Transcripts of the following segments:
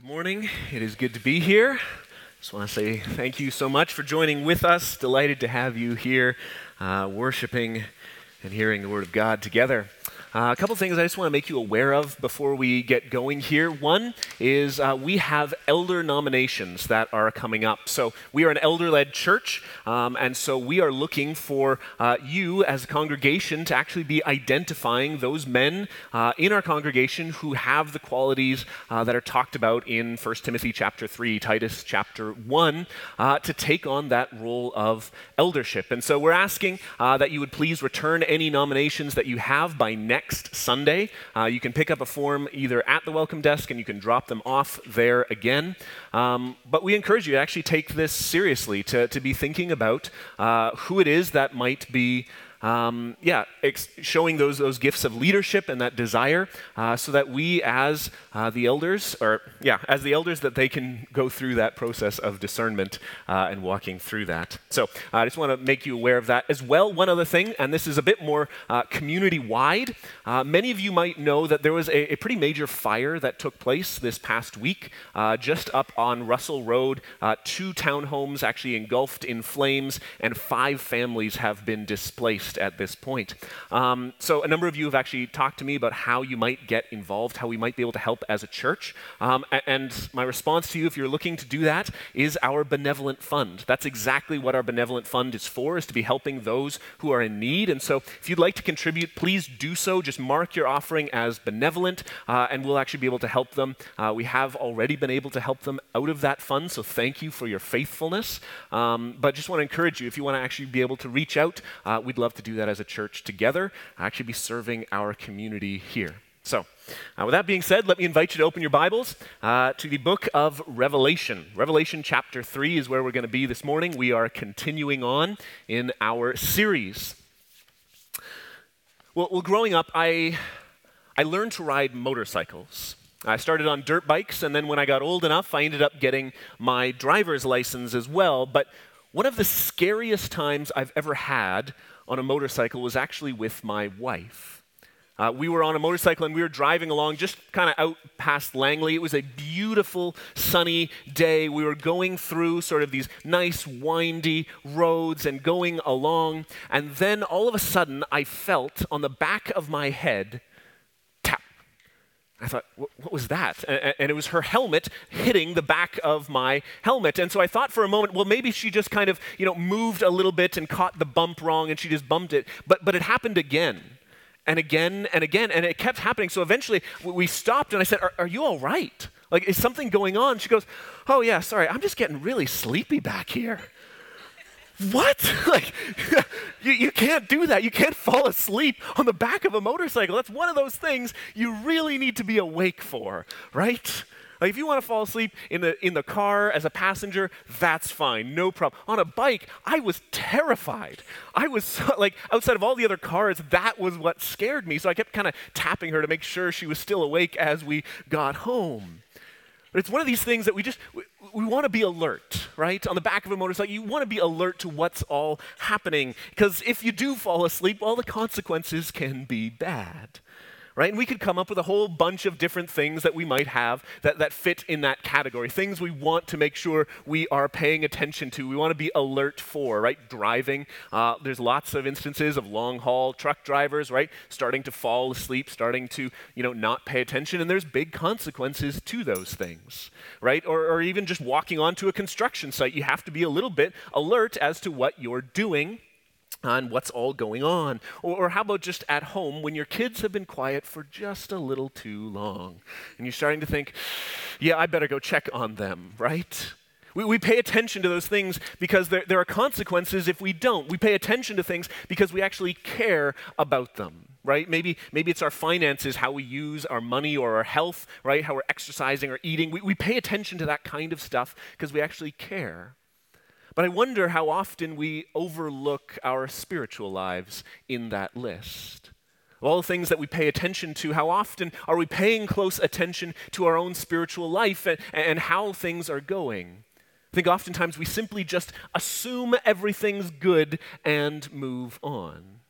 Good morning. It is good to be here. Just want to say thank you so much for joining with us. Delighted to have you here, uh, worshiping and hearing the Word of God together. Uh, a couple things I just want to make you aware of before we get going here. One is uh, we have elder nominations that are coming up. So we are an elder led church, um, and so we are looking for uh, you as a congregation to actually be identifying those men uh, in our congregation who have the qualities uh, that are talked about in 1 Timothy chapter 3, Titus chapter 1, uh, to take on that role of eldership. And so we're asking that you would please return any nominations that you have by next next Sunday. Uh, you can pick up a form either at the welcome desk and you can drop them off there again. Um, but we encourage you to actually take this seriously, to, to be thinking about uh, who it is that might be um, yeah, ex- showing those, those gifts of leadership and that desire uh, so that we as uh, the elders, or yeah, as the elders, that they can go through that process of discernment uh, and walking through that. So I just want to make you aware of that as well. One other thing, and this is a bit more uh, community wide. Uh, many of you might know that there was a, a, pretty major fire that took place this past week uh, just up on Russell Road. two townhomes actually engulfed in flames, and five families have been displaced at this point. Um, so, a number of you have actually talked to me about how you might get involved, how we might be able to help as a church. Um, and my response to you, if you're looking to do that, is our benevolent fund. That's exactly what our benevolent fund is for, is to be helping those who are in need. And so, if you'd like to contribute, please do so. Just mark your offering as benevolent, uh, and we'll actually be able to help them. Uh, we have already been able to help them out of that fund, so thank you for your faithfulness. Um, but just want to encourage you, if you want to actually be able to reach out, uh, we'd love to to do that as a church together, actually be serving our community here. So, uh, with that being said, let me invite you to open your Bibles uh, to the book of Revelation. Revelation chapter 3 is where we're going to be this morning. We are continuing on in our series. Well, well growing up, I, I learned to ride motorcycles. I started on dirt bikes, and then when I got old enough, I ended up getting my driver's license as well. But one of the scariest times I've ever had on a motorcycle was actually with my wife. Uh, we were on a motorcycle and we were driving along just kind of out past Langley. It was a beautiful sunny day. We were going through sort of these nice windy roads and going along. And then all of a sudden, I felt on the back of my head I thought, what was that? And it was her helmet hitting the back of my helmet. And so I thought for a moment, well, maybe she just kind of, you know, moved a little bit and caught the bump wrong and she just bumped it. But, but it happened again and again and again. And it kept happening. So eventually we stopped and I said, are, are you all right? Like, is something going on? She goes, oh, yeah, sorry. I'm just getting really sleepy back here what? like, you, you can't do that. You can't fall asleep on the back of a motorcycle. That's one of those things you really need to be awake for, right? Like if you want to fall asleep in the in the car as a passenger, that's fine, no problem. On a bike, I was terrified. I was like outside of all the other cars, that was what scared me. So I kept kind of tapping her to make sure she was still awake as we got home. But it's one of these things that we just, we, we want to be alert, right? On the back of a motorcycle, you want to be alert to what's all happening. Because if you do fall asleep, well, the consequences can be bad right? And we could come up with a whole bunch of different things that we might have that, that fit in that category, things we want to make sure we are paying attention to, we want to be alert for, right? Driving. Uh, there's lots of instances of long haul truck drivers, right? Starting to fall asleep, starting to, you know, not pay attention, and there's big consequences to those things, right? Or, or even just walking onto a construction site, you have to be a little bit alert as to what you're doing on what's all going on. Or, or, how about just at home when your kids have been quiet for just a little too long and you're starting to think, yeah, I better go check on them, right? We, we pay attention to those things because there, there are consequences if we don't. We pay attention to things because we actually care about them right? Maybe, maybe it's our finances, how we use our money or our health, right? How we're exercising or eating. We, we pay attention to that kind of stuff because we actually care. But I wonder how often we overlook our spiritual lives in that list. Of all the things that we pay attention to, how often are we paying close attention to our own spiritual life and, and how things are going? I think oftentimes we simply just assume everything's good and move on.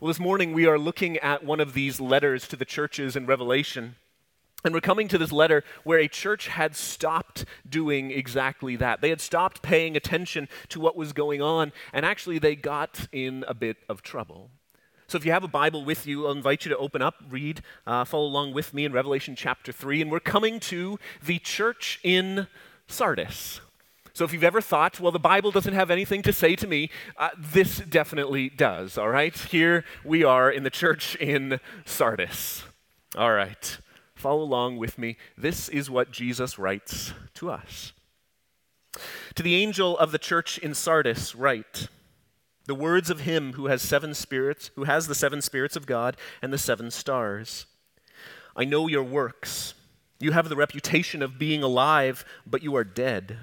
Well, this morning we are looking at one of these letters to the churches in Revelation. And we're coming to this letter where a church had stopped doing exactly that. They had stopped paying attention to what was going on, and actually they got in a bit of trouble. So if you have a Bible with you, I'll invite you to open up, read, uh, follow along with me in Revelation chapter 3. And we're coming to the church in Sardis. So if you've ever thought, well, the Bible doesn't have anything to say to me, uh, this definitely does, all right? Here we are in the church in Sardis. All right, follow along with me. This is what Jesus writes to us. To the angel of the church in Sardis, write the words of him who has seven spirits, who has the seven spirits of God and the seven stars. I know your works. You have the reputation of being alive, but you are dead.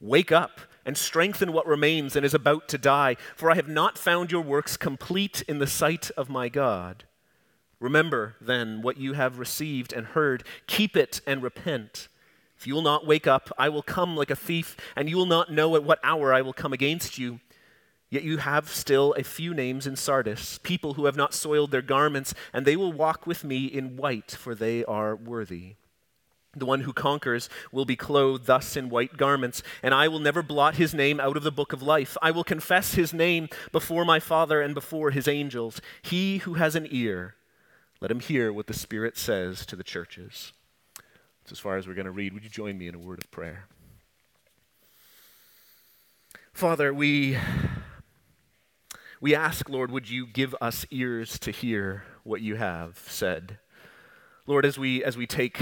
Wake up and strengthen what remains and is about to die, for I have not found your works complete in the sight of my God. Remember, then, what you have received and heard, keep it and repent. If you will not wake up, I will come like a thief, and you will not know at what hour I will come against you. Yet you have still a few names in Sardis, people who have not soiled their garments, and they will walk with me in white, for they are worthy. The one who conquers will be clothed thus in white garments, and I will never blot his name out of the book of life. I will confess his name before my Father and before his angels. He who has an ear, let him hear what the Spirit says to the churches. That's as far as we're going to read. Would you join me in a word of prayer? Father, we, we ask, Lord, would you give us ears to hear what you have said? Lord, as we, as we take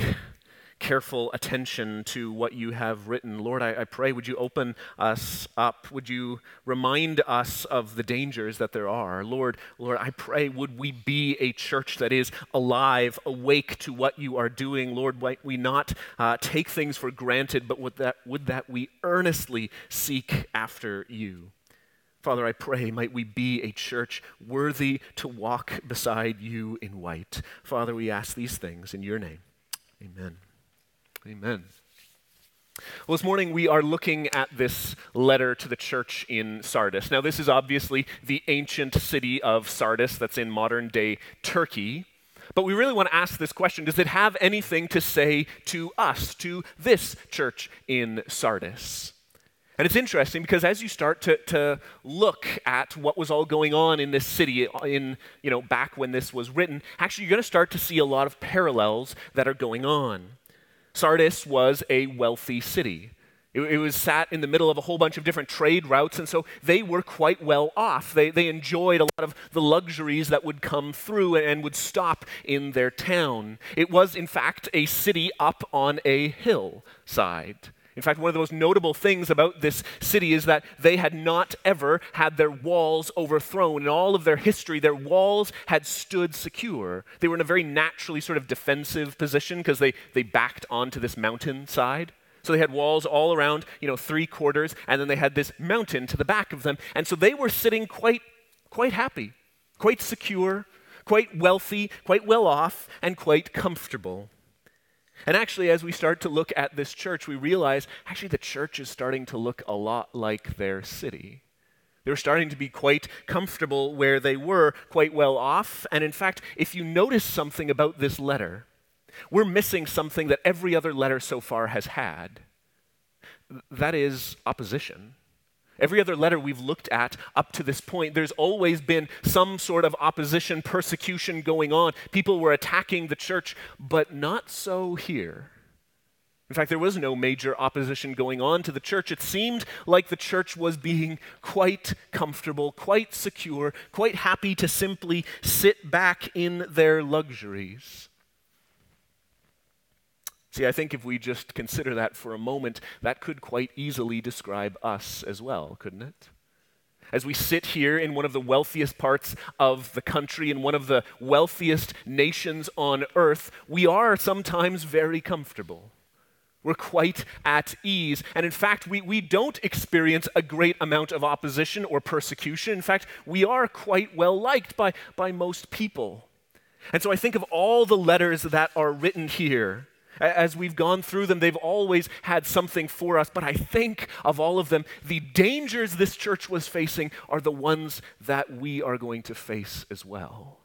careful attention to what you have written. Lord, I, I, pray, would you open us up? Would you remind us of the dangers that there are? Lord, Lord, I pray, would we be a church that is alive, awake to what you are doing? Lord, might we not uh, take things for granted, but would that, would that we earnestly seek after you? Father, I pray, might we be a church worthy to walk beside you in white. Father, we ask these things in your name. Amen. Amen. Well, this morning we are looking at this letter to the church in Sardis. Now, this is obviously the ancient city of Sardis that's in modern day Turkey. But we really want to ask this question Does it have anything to say to us, to this church in Sardis? And it's interesting because as you start to, to look at what was all going on in this city in, you know, back when this was written, actually you're going to start to see a lot of parallels that are going on. Sardis was a wealthy city. It, it, was sat in the middle of a whole bunch of different trade routes, and so they were quite well off. They, they enjoyed a lot of the luxuries that would come through and would stop in their town. It was, in fact, a city up on a hillside. In fact, one of the most notable things about this city is that they had not ever had their walls overthrown. In all of their history, their walls had stood secure. They were in a very naturally sort of defensive position because they, they backed onto this mountainside. So they had walls all around, you know, three quarters, and then they had this mountain to the back of them. And so they were sitting quite, quite happy, quite secure, quite wealthy, quite well off, and quite comfortable. And actually, as we start to look at this church, we realize actually the church is starting to look a lot like their city. They're starting to be quite comfortable where they were, quite well off. And in fact, if you notice something about this letter, we're missing something that every other letter so far has had. That is opposition. Every other letter we've looked at up to this point, there's always been some sort of opposition, persecution going on. People were attacking the church, but not so here. In fact, there was no major opposition going on to the church. It seemed like the church was being quite comfortable, quite secure, quite happy to simply sit back in their luxuries. See, I think if we just consider that for a moment, that could quite easily describe us as well, couldn't it? As we sit here in one of the wealthiest parts of the country, in one of the wealthiest nations on earth, we are sometimes very comfortable. We're quite at ease. And in fact, we, we don't experience a great amount of opposition or persecution. In fact, we are quite well liked by, by most people. And so I think of all the letters that are written here as we've gone through them, they've always had something for us. But I think of all of them, the dangers this church was facing are the ones that we are going to face as well.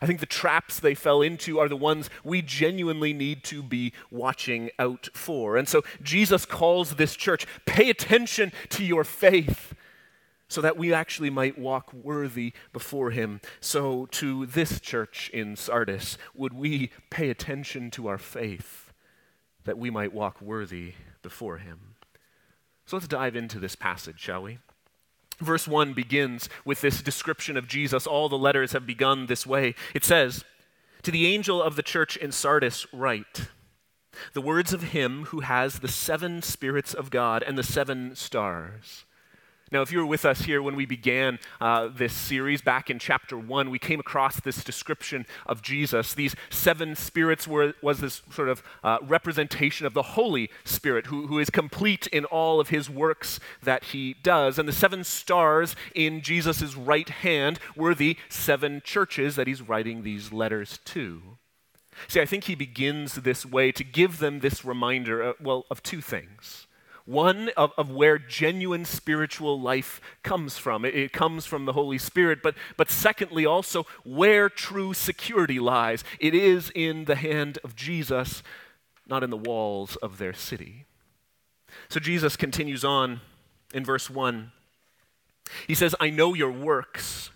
I think the traps they fell into are the ones we genuinely need to be watching out for. And so Jesus calls this church pay attention to your faith so that we actually might walk worthy before him. So, to this church in Sardis, would we pay attention to our faith that we might walk worthy before him? So, let's dive into this passage, shall we? Verse 1 begins with this description of Jesus. All the letters have begun this way. It says, To the angel of the church in Sardis, write, the words of him who has the seven spirits of God and the seven stars. Now, if you were with us here when we began uh, this series back in chapter one, we came across this description of Jesus. These seven spirits were, was this sort of uh, representation of the Holy Spirit, who, who is complete in all of his works that he does. And the seven stars in Jesus' right hand were the seven churches that he's writing these letters to. See, I think he begins this way to give them this reminder, uh, well, of two things. One, of, of where genuine spiritual life comes from. It, it comes from the Holy Spirit. But, but secondly, also, where true security lies. It is in the hand of Jesus, not in the walls of their city. So Jesus continues on in verse 1. He says, I know your works.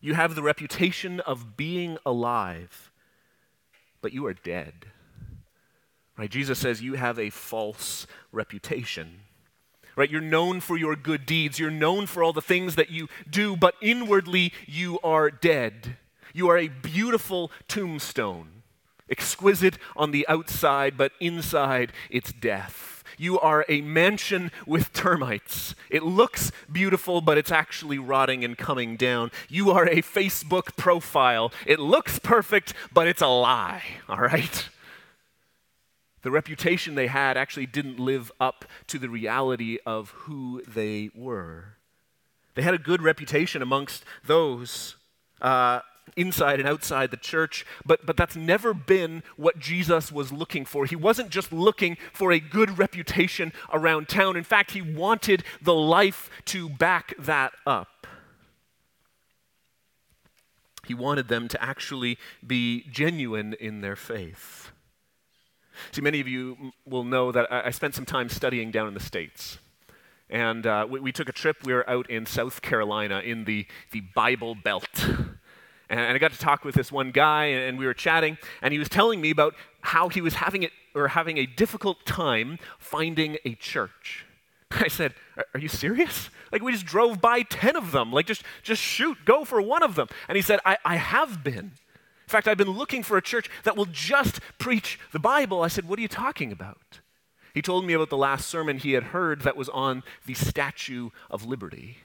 You have the reputation of being alive, but you are dead. Right? Jesus says you have a false reputation. Right? You're known for your good deeds. You're known for all the things that you do, but inwardly you are dead. You are a beautiful tombstone, exquisite on the outside, but inside it's death. You are a mansion with termites. It looks beautiful, but it's actually rotting and coming down. You are a Facebook profile. It looks perfect, but it's a lie, all right? The reputation they had actually didn't live up to the reality of who they were. They had a good reputation amongst those uh, inside and outside the church, but, but that's never been what Jesus was looking for. He wasn't just looking for a good reputation around town. In fact, he wanted the life to back that up. He wanted them to actually be genuine in their faith. See, many of you will know that I, spent some time studying down in the States. And uh, we, we, took a trip. We were out in South Carolina in the, the Bible Belt. And, I got to talk with this one guy, and, and we were chatting, and he was telling me about how he was having it or having a difficult time finding a church. I said, "Are you serious? Like we just drove by ten of them. Like just just shoot, go for one of them." And he said, "I, I have been." In fact, I've been looking for a church that will just preach the Bible. I said, What are you talking about? He told me about the last sermon he had heard that was on the Statue of Liberty.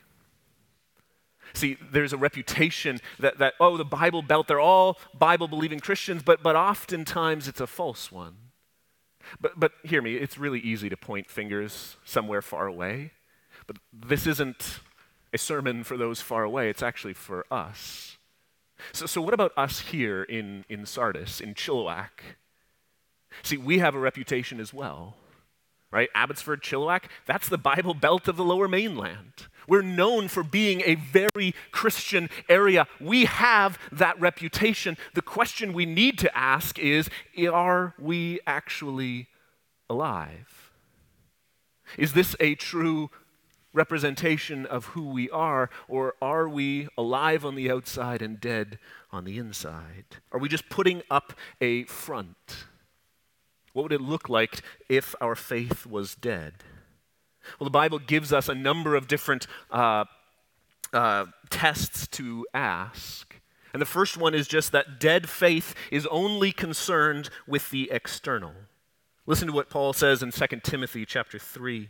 See, there's a reputation that, that oh, the Bible Belt, they're all Bible believing Christians, but, but oftentimes it's a false one. But, but hear me, it's really easy to point fingers somewhere far away. But this isn't a sermon for those far away, it's actually for us. So, so what about us here in, in Sardis, in Chilliwack? See, we have a reputation as well, right? Abbotsford, Chilliwack, that's the Bible belt of the lower mainland. We're known for being a very Christian area. We have that reputation. The question we need to ask is are we actually alive? Is this a true representation of who we are, or are we alive on the outside and dead on the inside? Are we just putting up a front? What would it look like if our faith was dead? Well, the Bible gives us a number of different uh, uh, tests to ask. And the first one is just that dead faith is only concerned with the external. Listen to what Paul says in 2 Timothy chapter 3.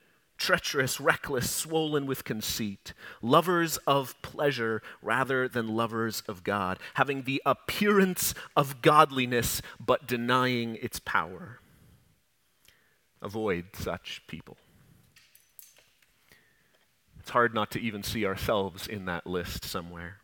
treacherous, reckless, swollen with conceit, lovers of pleasure rather than lovers of God, having the appearance of godliness but denying its power. Avoid such people. It's hard not to even see ourselves in that list somewhere.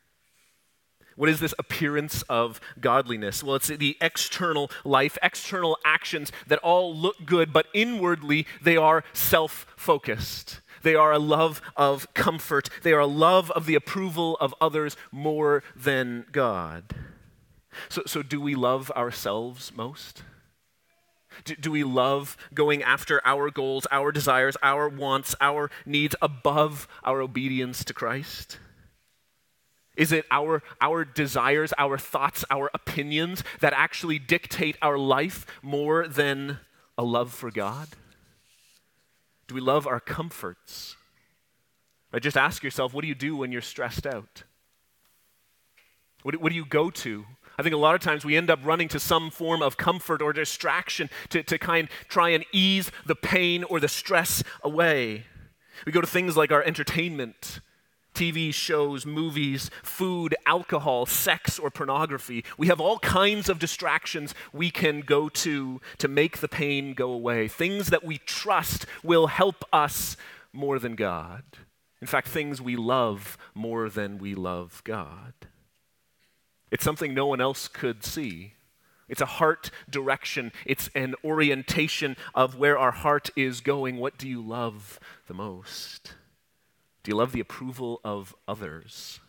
What is this appearance of godliness? Well, it's the external life, external actions that all look good, but inwardly they are self focused. They are a love of comfort. They are a love of the approval of others more than God. So, so do we love ourselves most? Do, do, we love going after our goals, our desires, our wants, our needs above our obedience to Christ? Is it our, our desires, our thoughts, our opinions that actually dictate our life more than a love for God? Do we love our comforts? Right, just ask yourself what do you do when you're stressed out? What, what do you go to? I think a lot of times we end up running to some form of comfort or distraction to, to kind try and ease the pain or the stress away. We go to things like our entertainment, TV shows, movies, food, alcohol, sex, or pornography. We have all kinds of distractions we can go to to make the pain go away. Things that we trust will help us more than God. In fact, things we love more than we love God. It's something no one else could see. It's a heart direction. It's an orientation of where our heart is going. What do you love the most? Do you love the approval of others?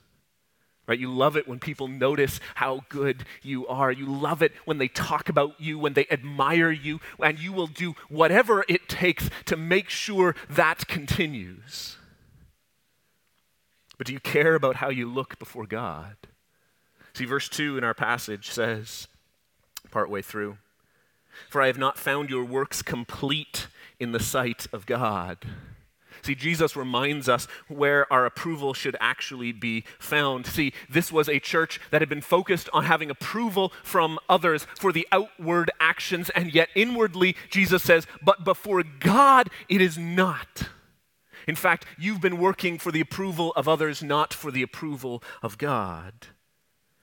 Right? You love it when people notice how good you are. You love it when they talk about you, when they admire you, and you will do whatever it takes to make sure that continues. But do you care about how you look before God? See, verse 2 in our passage says, partway through, For I have not found your works complete in the sight of God. See, Jesus reminds us where our approval should actually be found. See, this was a church that had been focused on having approval from others for the outward actions, and yet inwardly, Jesus says, but before God, it is not. In fact, you've been working for the approval of others, not for the approval of God.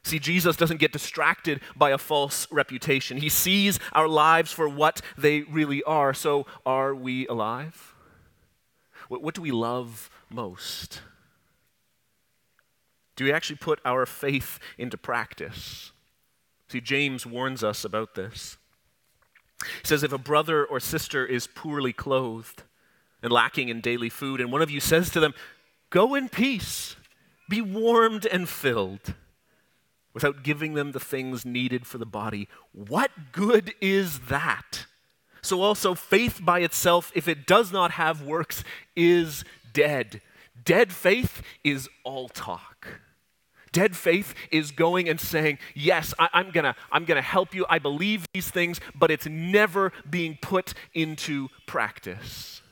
See, Jesus doesn't get distracted by a false reputation. He sees our lives for what they really are. So, are we alive? What, what do we love most? Do we actually put our faith into practice? See, James warns us about this. He says, If a brother or sister is poorly clothed and lacking in daily food, and one of you says to them, Go in peace, be warmed and filled, without giving them the things needed for the body, what good is that? So also, faith by itself, if it does not have works, is dead. Dead faith is all talk. Dead faith is going and saying, Yes, I, am going to I'm going to help you. I believe these things, but it's never being put into practice.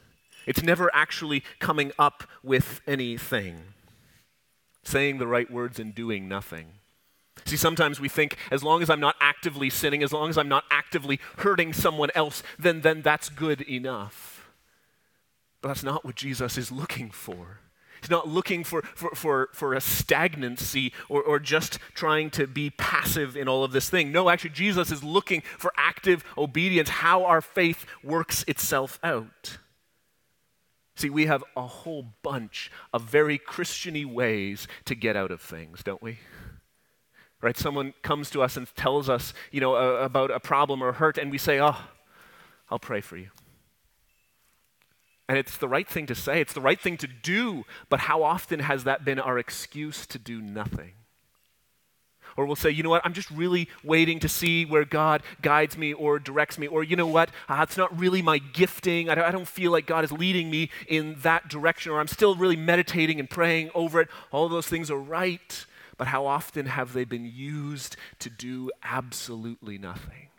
It's never actually coming up with anything. Saying the right words and doing nothing. See, sometimes we think as long as I'm not actively sinning, as long as I'm not actively hurting someone else, then, then that's good enough. But that's not what Jesus is looking for. He's not looking for, for, for, for a stagnancy or, or just trying to be passive in all of this thing. No, actually, Jesus is looking for active obedience, how our faith works itself out. See, we have a whole bunch of very Christiany ways to get out of things, don't we? Right? Someone comes to us and tells us, you know, uh, about a problem or hurt, and we say, oh, I'll pray for you. And it's the right thing to say, it's the right thing to do, but how often has that been our excuse to do nothing? Or we'll say, you know what, I'm just really waiting to see where God guides me or directs me. Or, you know what, uh, it's not really my gifting. I don't, I don't feel like God is leading me in that direction. Or I'm still really meditating and praying over it. All those things are right but how often have they been used to do absolutely nothing?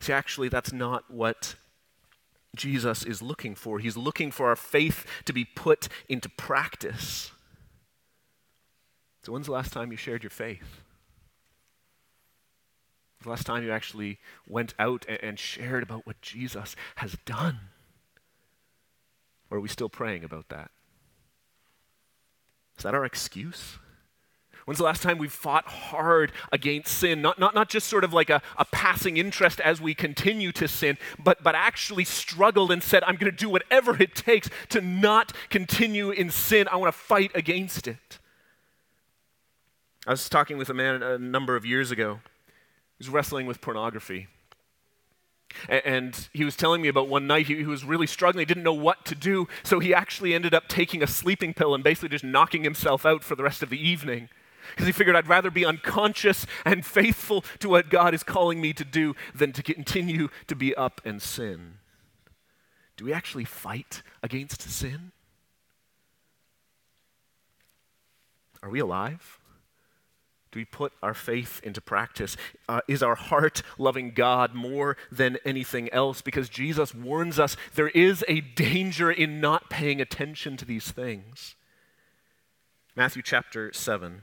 See, actually, that's not what Jesus is looking for. He's looking for our faith to be put into practice. So, when's the last time you shared your faith? The last time you actually went out and shared about what Jesus has done? Or are we still praying about that? Is that our excuse? When's the last time we've fought hard against sin? Not, not, not just sort of like a, a passing interest as we continue to sin, but, but actually struggled and said, I'm going to do whatever it takes to not continue in sin. I want to fight against it. I was talking with a man a number of years ago who's wrestling with pornography. And he was telling me about one night he, was really struggling, he didn't know what to do, so he actually ended up taking a sleeping pill and basically just knocking himself out for the rest of the evening. Because he figured I'd rather be unconscious and faithful to what God is calling me to do than to continue to be up and sin. Do we actually fight against sin? Are we alive? Do we put our faith into practice? Uh, is our heart loving God more than anything else? Because Jesus warns us there is a danger in not paying attention to these things. Matthew chapter 7.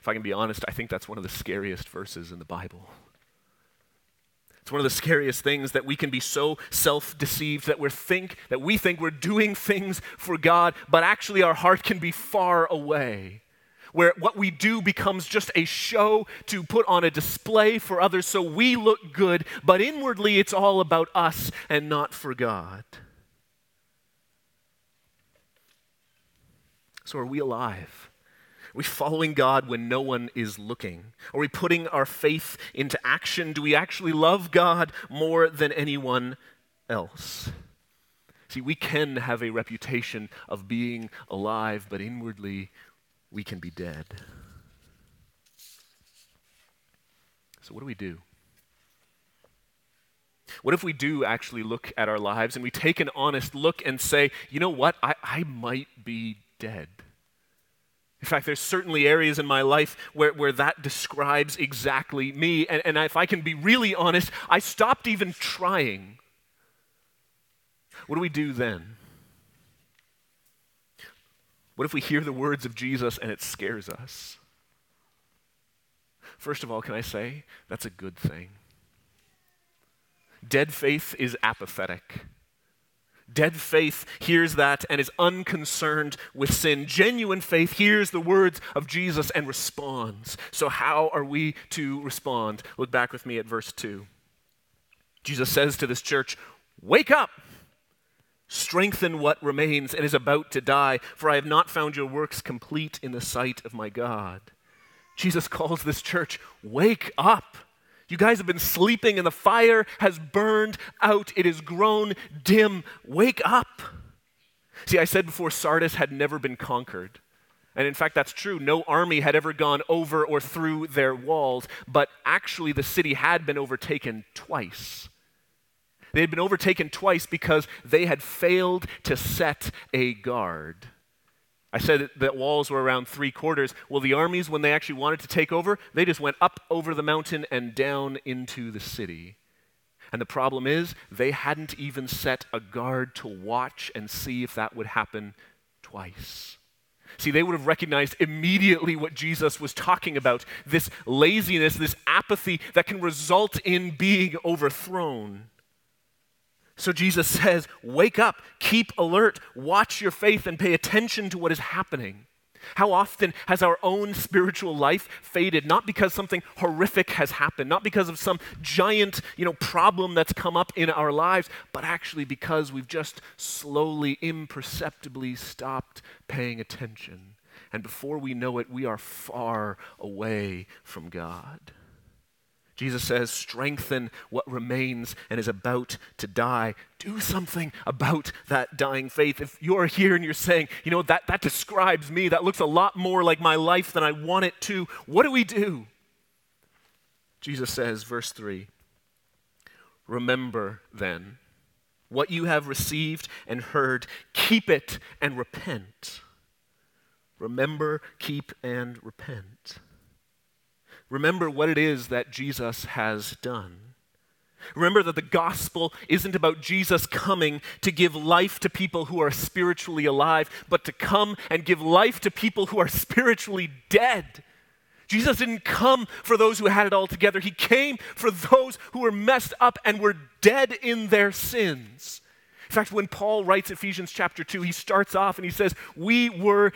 If I can be honest, I think that's one of the scariest verses in the Bible. It's one of the scariest things that we can be so self-deceived that we think that we think we're doing things for God, but actually our heart can be far away. Where what we do becomes just a show to put on a display for others so we look good, but inwardly it's all about us and not for God. So are we alive? Are we following God when no one is looking? Are we putting our faith into action? Do we actually love God more than anyone else? See, we can have a reputation of being alive, but inwardly we can be dead. So, what do we do? What if we do actually look at our lives and we take an honest look and say, you know what, I, I might be dead? In fact, there's certainly areas in my life where, where that describes exactly me. And, and if I can be really honest, I stopped even trying. What do we do then? What if we hear the words of Jesus and it scares us? First of all, can I say that's a good thing? Dead faith is apathetic. Dead faith hears that and is unconcerned with sin. Genuine faith hears the words of Jesus and responds. So, how are we to respond? Look back with me at verse 2. Jesus says to this church, Wake up! Strengthen what remains and is about to die, for I have not found your works complete in the sight of my God. Jesus calls this church, Wake up! You guys have been sleeping, and the fire has burned out. It has grown dim. Wake up. See, I said before, Sardis had never been conquered. And in fact, that's true. No army had ever gone over or through their walls, but actually, the city had been overtaken twice. They had been overtaken twice because they had failed to set a guard. I said that walls were around three quarters. Well, the armies, when they actually wanted to take over, they just went up over the mountain and down into the city. And the problem is, they hadn't even set a guard to watch and see if that would happen twice. See, they would have recognized immediately what Jesus was talking about this laziness, this apathy that can result in being overthrown. So Jesus says, Wake up, keep alert, watch your faith, and pay attention to what is happening. How often has our own spiritual life faded, not because something horrific has happened, not because of some giant you know, problem that's come up in our lives, but actually because we've just slowly, imperceptibly stopped paying attention. And before we know it, we are far away from God. Jesus says, strengthen what remains and is about to die. Do something about that dying faith. If you're here and you're saying, you know, that, that describes me, that looks a lot more like my life than I want it to, what do we do? Jesus says, verse 3 Remember then what you have received and heard, keep it and repent. Remember, keep, and repent. Remember what it is that Jesus has done. Remember that the gospel isn't about Jesus coming to give life to people who are spiritually alive, but to come and give life to people who are spiritually dead. Jesus didn't come for those who had it all together. He came for those who were messed up and were dead in their sins. In fact, when Paul writes Ephesians chapter 2, he starts off and he says, We were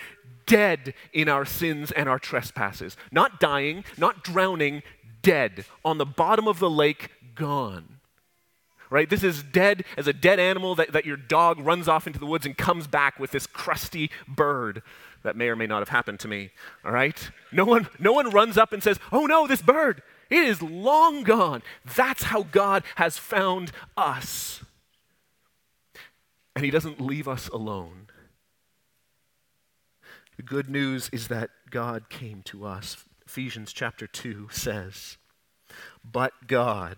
dead in our sins and our trespasses. Not dying, not drowning, dead. On the bottom of the lake, gone. Right? This is dead as a dead animal that, that your dog runs off into the woods and comes back with this crusty bird. That may or may not have happened to me. All right? No one, no one runs up and says, Oh no, this bird, it is long gone. That's how God has found us. And He doesn't leave us alone. The good news is that God came to us. Ephesians chapter 2 says, But God,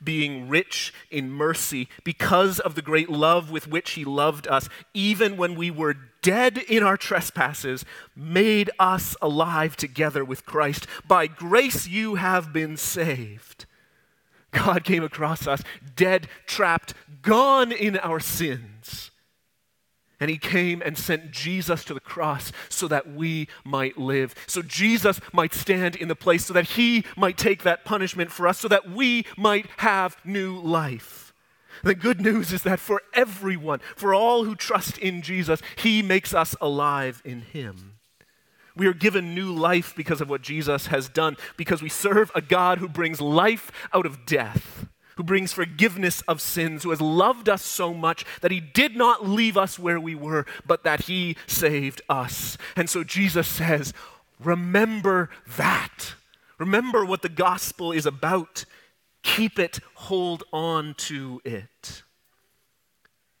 being rich in mercy because of the great love with which he loved us, even when we were dead in our trespasses, made us alive together with Christ. By grace you have been saved. God came across us, dead, trapped, gone in our sins. And he came and sent Jesus to the cross so that we might live. So Jesus might stand in the place, so that he might take that punishment for us, so that we might have new life. The good news is that for everyone, for all who trust in Jesus, he makes us alive in him. We are given new life because of what Jesus has done, because we serve a God who brings life out of death who brings forgiveness of sins, who has loved us so much that he did not leave us where we were, but that he saved us. And so Jesus says, Remember that. Remember what the gospel is about. Keep it, hold on to it.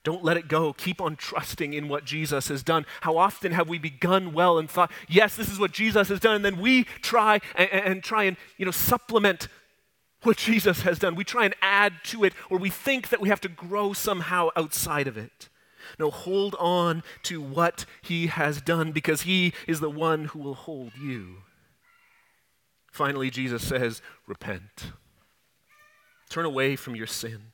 Don't let it go. Keep on trusting in what Jesus has done. How often have we begun well and thought, yes, this is what Jesus has done, and then we try and, and try and you know supplement what Jesus has done. We try and add to it, or we think that we have to grow somehow outside of it. No, hold on to what he has done because he is the one who will hold you. Finally, Jesus says, Repent. Turn away from your sin.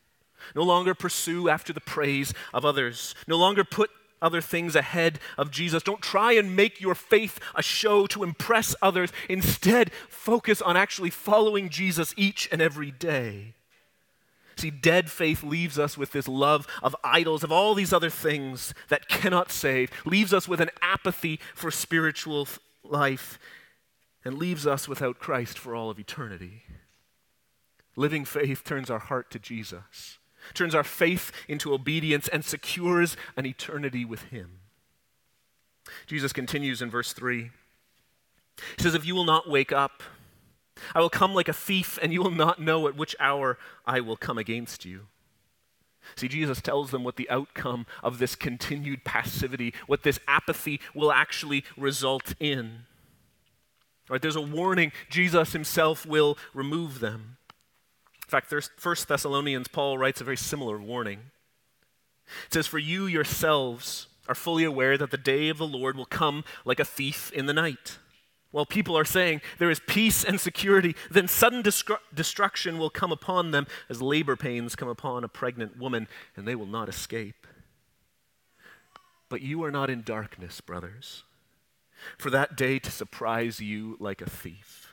No longer pursue after the praise of others. No longer put other things ahead of Jesus. Don't try and make your faith a show to impress others. Instead, focus on actually following Jesus each and every day. See, dead faith leaves us with this love of idols, of all these other things that cannot save, leaves us with an apathy for spiritual life, and leaves us without Christ for all of eternity. Living faith turns our heart to Jesus turns our faith into obedience, and secures an eternity with Him. Jesus continues in verse 3. He says, If you will not wake up, I will come like a thief, and you will not know at which hour I will come against you. See, Jesus tells them what the outcome of this continued passivity, what this apathy will actually result in. Right, there's a warning Jesus himself will remove them. In fact, 1 Thessalonians, Paul writes a very similar warning. It says, For you yourselves are fully aware that the day of the Lord will come like a thief in the night. While people are saying there is peace and security, then sudden destru- destruction will come upon them as labor pains come upon a pregnant woman, and they will not escape. But you are not in darkness, brothers, for that day to surprise you like a thief.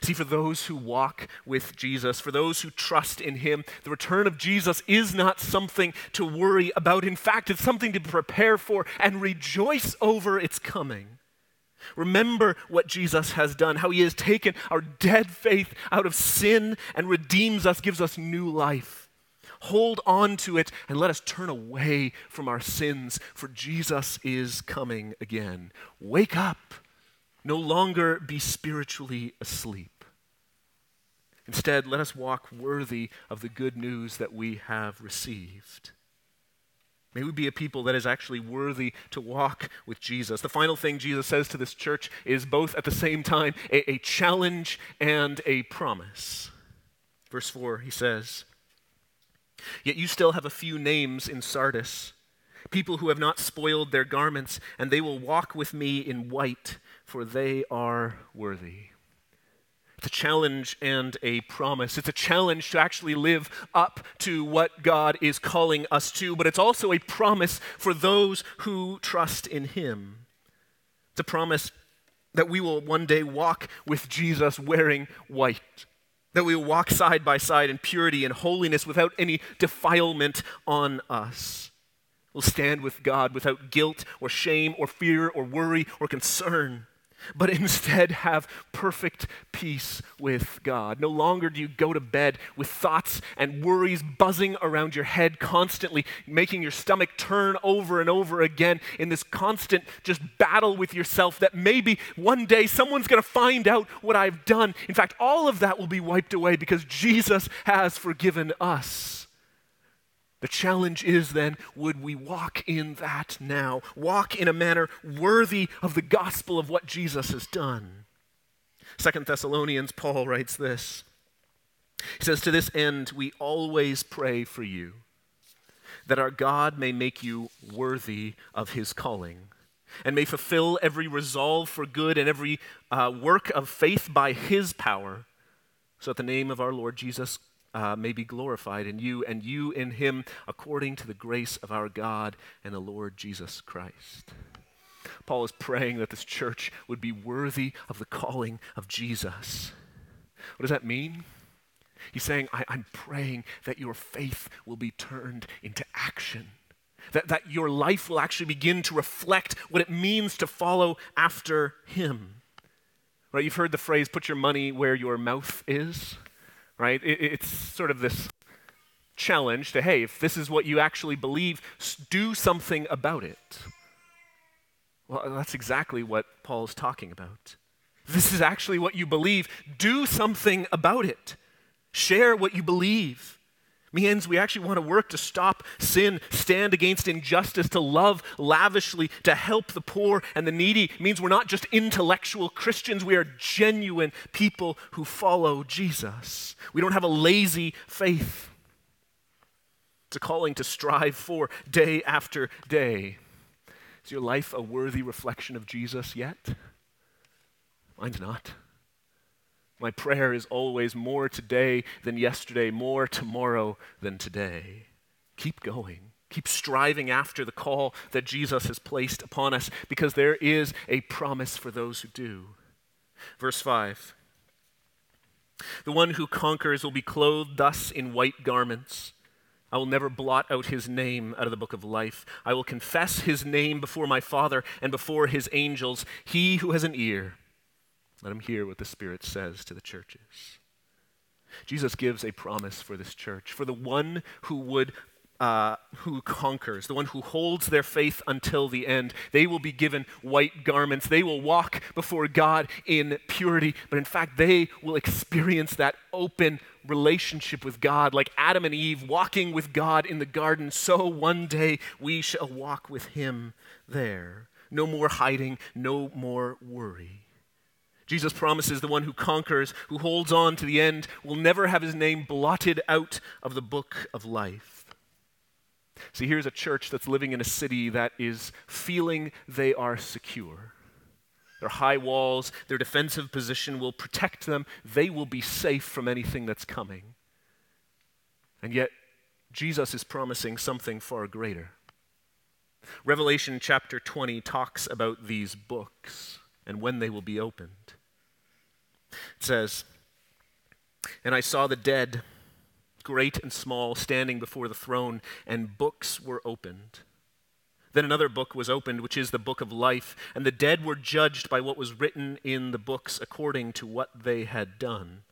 See, for those who walk with Jesus, for those who trust in Him, the return of Jesus is not something to worry about. In fact, it's something to prepare for and rejoice over its coming. Remember what Jesus has done, how He has taken our dead faith out of sin and redeems us, gives us new life. Hold on to it and let us turn away from our sins, for Jesus is coming again. Wake up no longer be spiritually asleep. Instead, let us walk worthy of the good news that we have received. May we be a people that is actually worthy to walk with Jesus. The final thing Jesus says to this church is both at the same time a, a challenge and a promise. Verse 4, he says, Yet you still have a few names in Sardis people who have not spoiled their garments, and they will walk with me in white, for they are worthy. It's a challenge and a promise. It's a challenge to actually live up to what God is calling us to, but it's also a promise for those who trust in Him. It's a promise that we will one day walk with Jesus wearing white, that we will walk side by side in purity and holiness without any defilement on us. We'll stand with God without guilt or shame or fear or worry or concern but instead have perfect peace with God. No longer do you go to bed with thoughts and worries buzzing around your head constantly, making your stomach turn over and over again in this constant just battle with yourself that maybe one day someone's going to find out what I've done. In fact, all of that will be wiped away because Jesus has forgiven us. The challenge is then would we walk in that now? Walk in a manner worthy of the gospel of what Jesus has done. Second Thessalonians, Paul writes this. He says, To this end, we always pray for you, that our God may make you worthy of his calling, and may fulfill every resolve for good and every uh, work of faith by his power, so that the name of our Lord Jesus uh, may be glorified in you and you in him according to the grace of our God and the Lord Jesus Christ. Paul is praying that this church would be worthy of the calling of Jesus. What does that mean? He's saying, I, am praying that your faith will be turned into action. That, that your life will actually begin to reflect what it means to follow after Him. Right? You've heard the phrase, put your money where your mouth is right? It, it's sort of this challenge to, hey, if this is what you actually believe, do something about it. Well, that's exactly what Paul is talking about. This is actually what you believe. Do something about it. Share what you believe means we actually want to work to stop sin, stand against injustice, to love lavishly, to help the poor and the needy. It means we're not just intellectual Christians, we are genuine people who follow Jesus. We don't have a lazy faith. It's a calling to strive for day after day. Is your life a worthy reflection of Jesus yet? Mine's not. My prayer is always more today than yesterday, more tomorrow than today. Keep going. Keep striving after the call that Jesus has placed upon us because there is a promise for those who do. Verse 5 The one who conquers will be clothed thus in white garments. I will never blot out his name out of the book of life. I will confess his name before my Father and before his angels. He who has an ear, let him hear what the Spirit says to the churches. Jesus gives a promise for this church, for the one who would uh, who conquers, the one who holds their faith until the end. They will be given white garments. They will walk before God in purity, but in fact, they will experience that open relationship with God, like Adam and Eve walking with God in the garden. So one day we shall walk with Him there. No more hiding, no more worry. Jesus promises the one who conquers, who holds on to the end, will never have his name blotted out of the book of life. See, here's a church that's living in a city that is feeling they are secure. Their high walls, their defensive position will protect them. They will be safe from anything that's coming. And yet, Jesus is promising something far greater. Revelation chapter 20 talks about these books and when they will be opened. It says, And I saw the dead, great and small, standing before the throne, and books were opened. Then another book was opened, which is the book of life, and the dead were judged by what was written in the books according to what they had done.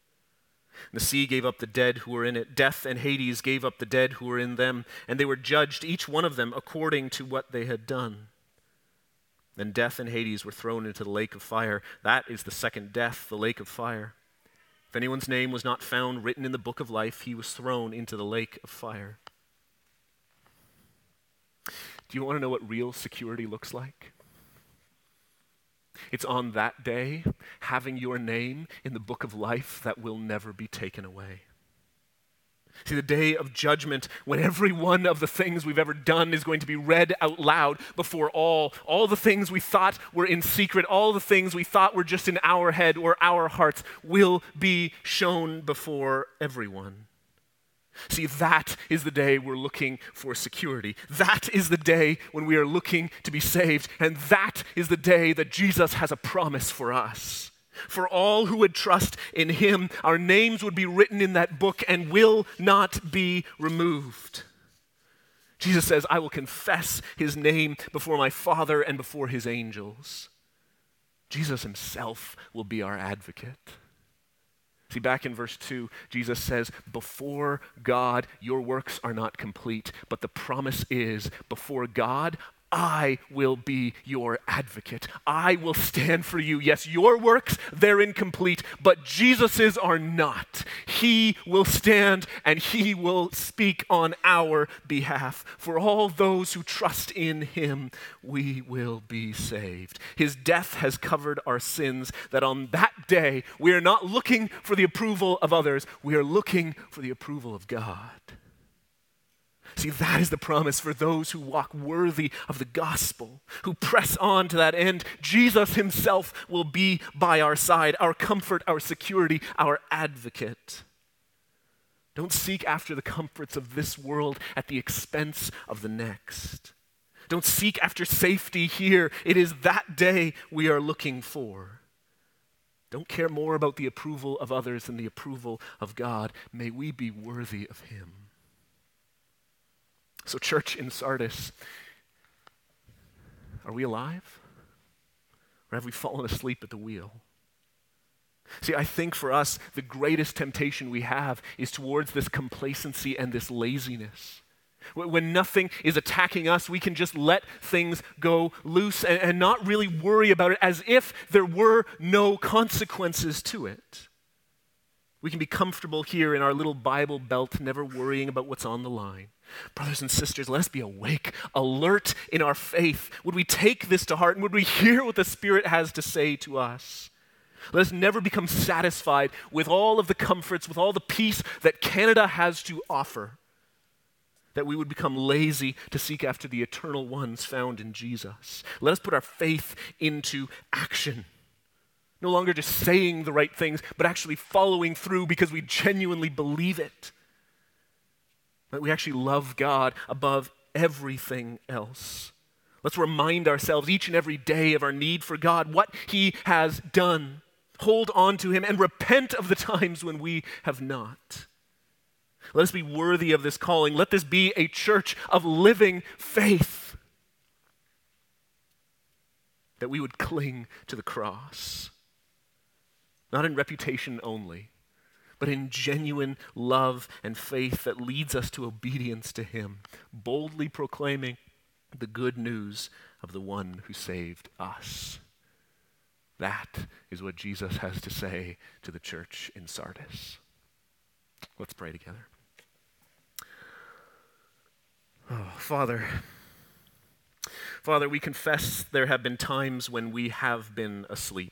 The sea gave up the dead who were in it. Death and Hades gave up the dead who were in them, and they were judged, each one of them, according to what they had done. Then death and Hades were thrown into the lake of fire. That is the second death, the lake of fire. If anyone's name was not found written in the book of life, he was thrown into the lake of fire. Do you want to know what real security looks like? It's on that day having your name in the book of life that will never be taken away. See, the day of judgment, when every one of the things we've ever done is going to be read out loud before all, all the things we thought were in secret, all the things we thought were just in our head or our hearts, will be shown before everyone. See, that is the day we're looking for security. That is the day when we are looking to be saved. And that is the day that Jesus has a promise for us. For all who would trust in him, our names would be written in that book and will not be removed. Jesus says, I will confess his name before my Father and before his angels. Jesus himself will be our advocate. See, back in verse 2, Jesus says, Before God, your works are not complete, but the promise is, before God, I will be your advocate. I will stand for you. Yes, your works, they're incomplete, but Jesus's are not. He will stand and he will speak on our behalf. For all those who trust in him, we will be saved. His death has covered our sins, that on that day, we are not looking for the approval of others, we are looking for the approval of God. See, that is the promise for those who walk worthy of the gospel, who press on to that end. Jesus himself will be by our side, our comfort, our security, our advocate. Don't seek after the comforts of this world at the expense of the next. Don't seek after safety here. It is that day we are looking for. Don't care more about the approval of others than the approval of God. May we be worthy of Him. So, church in Sardis, are we alive? Or have we fallen asleep at the wheel? See, I think for us, the greatest temptation we have is towards this complacency and this laziness. When nothing is attacking us, we can just let things go loose and, and, not really worry about it as if there were no consequences to it. We can be comfortable here in our little Bible belt, never worrying about what's on the line. Brothers and sisters, let us be awake, alert in our faith. Would we take this to heart and would we hear what the Spirit has to say to us? Let us never become satisfied with all of the comforts, with all the peace that Canada has to offer. That we would become lazy to seek after the eternal ones found in Jesus. Let us put our faith into action. No longer just saying the right things, but actually following through because we genuinely believe it. That we actually love God above everything else. Let's remind ourselves each and every day of our need for God, what He has done. Hold on to Him and repent of the times when we have not. Let us be worthy of this calling. Let this be a church of living faith. That we would cling to the cross, not in reputation only but in genuine love and faith that leads us to obedience to Him, boldly proclaiming the good news of the one who saved us. That is what Jesus has to say to the church in Sardis. Let's pray together. Oh, Father, Father, we confess there have been times when we have been asleep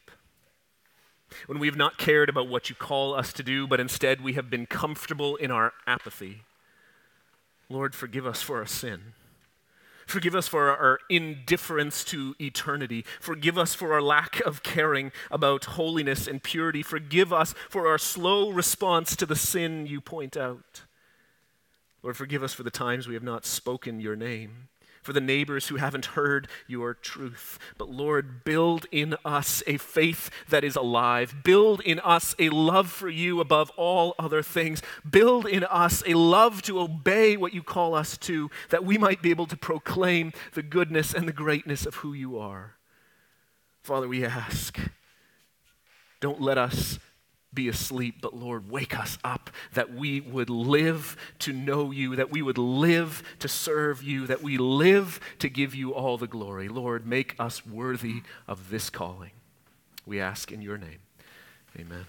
when we have not cared about what you call us to do, but instead we have been comfortable in our apathy. Lord, forgive us for our sin. Forgive us for our indifference to eternity. Forgive us for our lack of caring about holiness and purity. Forgive us for our slow response to the sin you point out. Lord, forgive us for the times we have not spoken your name for the neighbors who haven't heard your truth. But Lord, build in us a faith that is alive. Build in us a love for you above all other things. Build in us a love to obey what you call us to, that we might be able to proclaim the goodness and the greatness of who you are. Father, we ask, don't let us be asleep, but Lord, wake us up that we would live to know you, that we would live to serve you, that we live to give you all the glory. Lord, make us worthy of this calling. We ask in your name. Amen.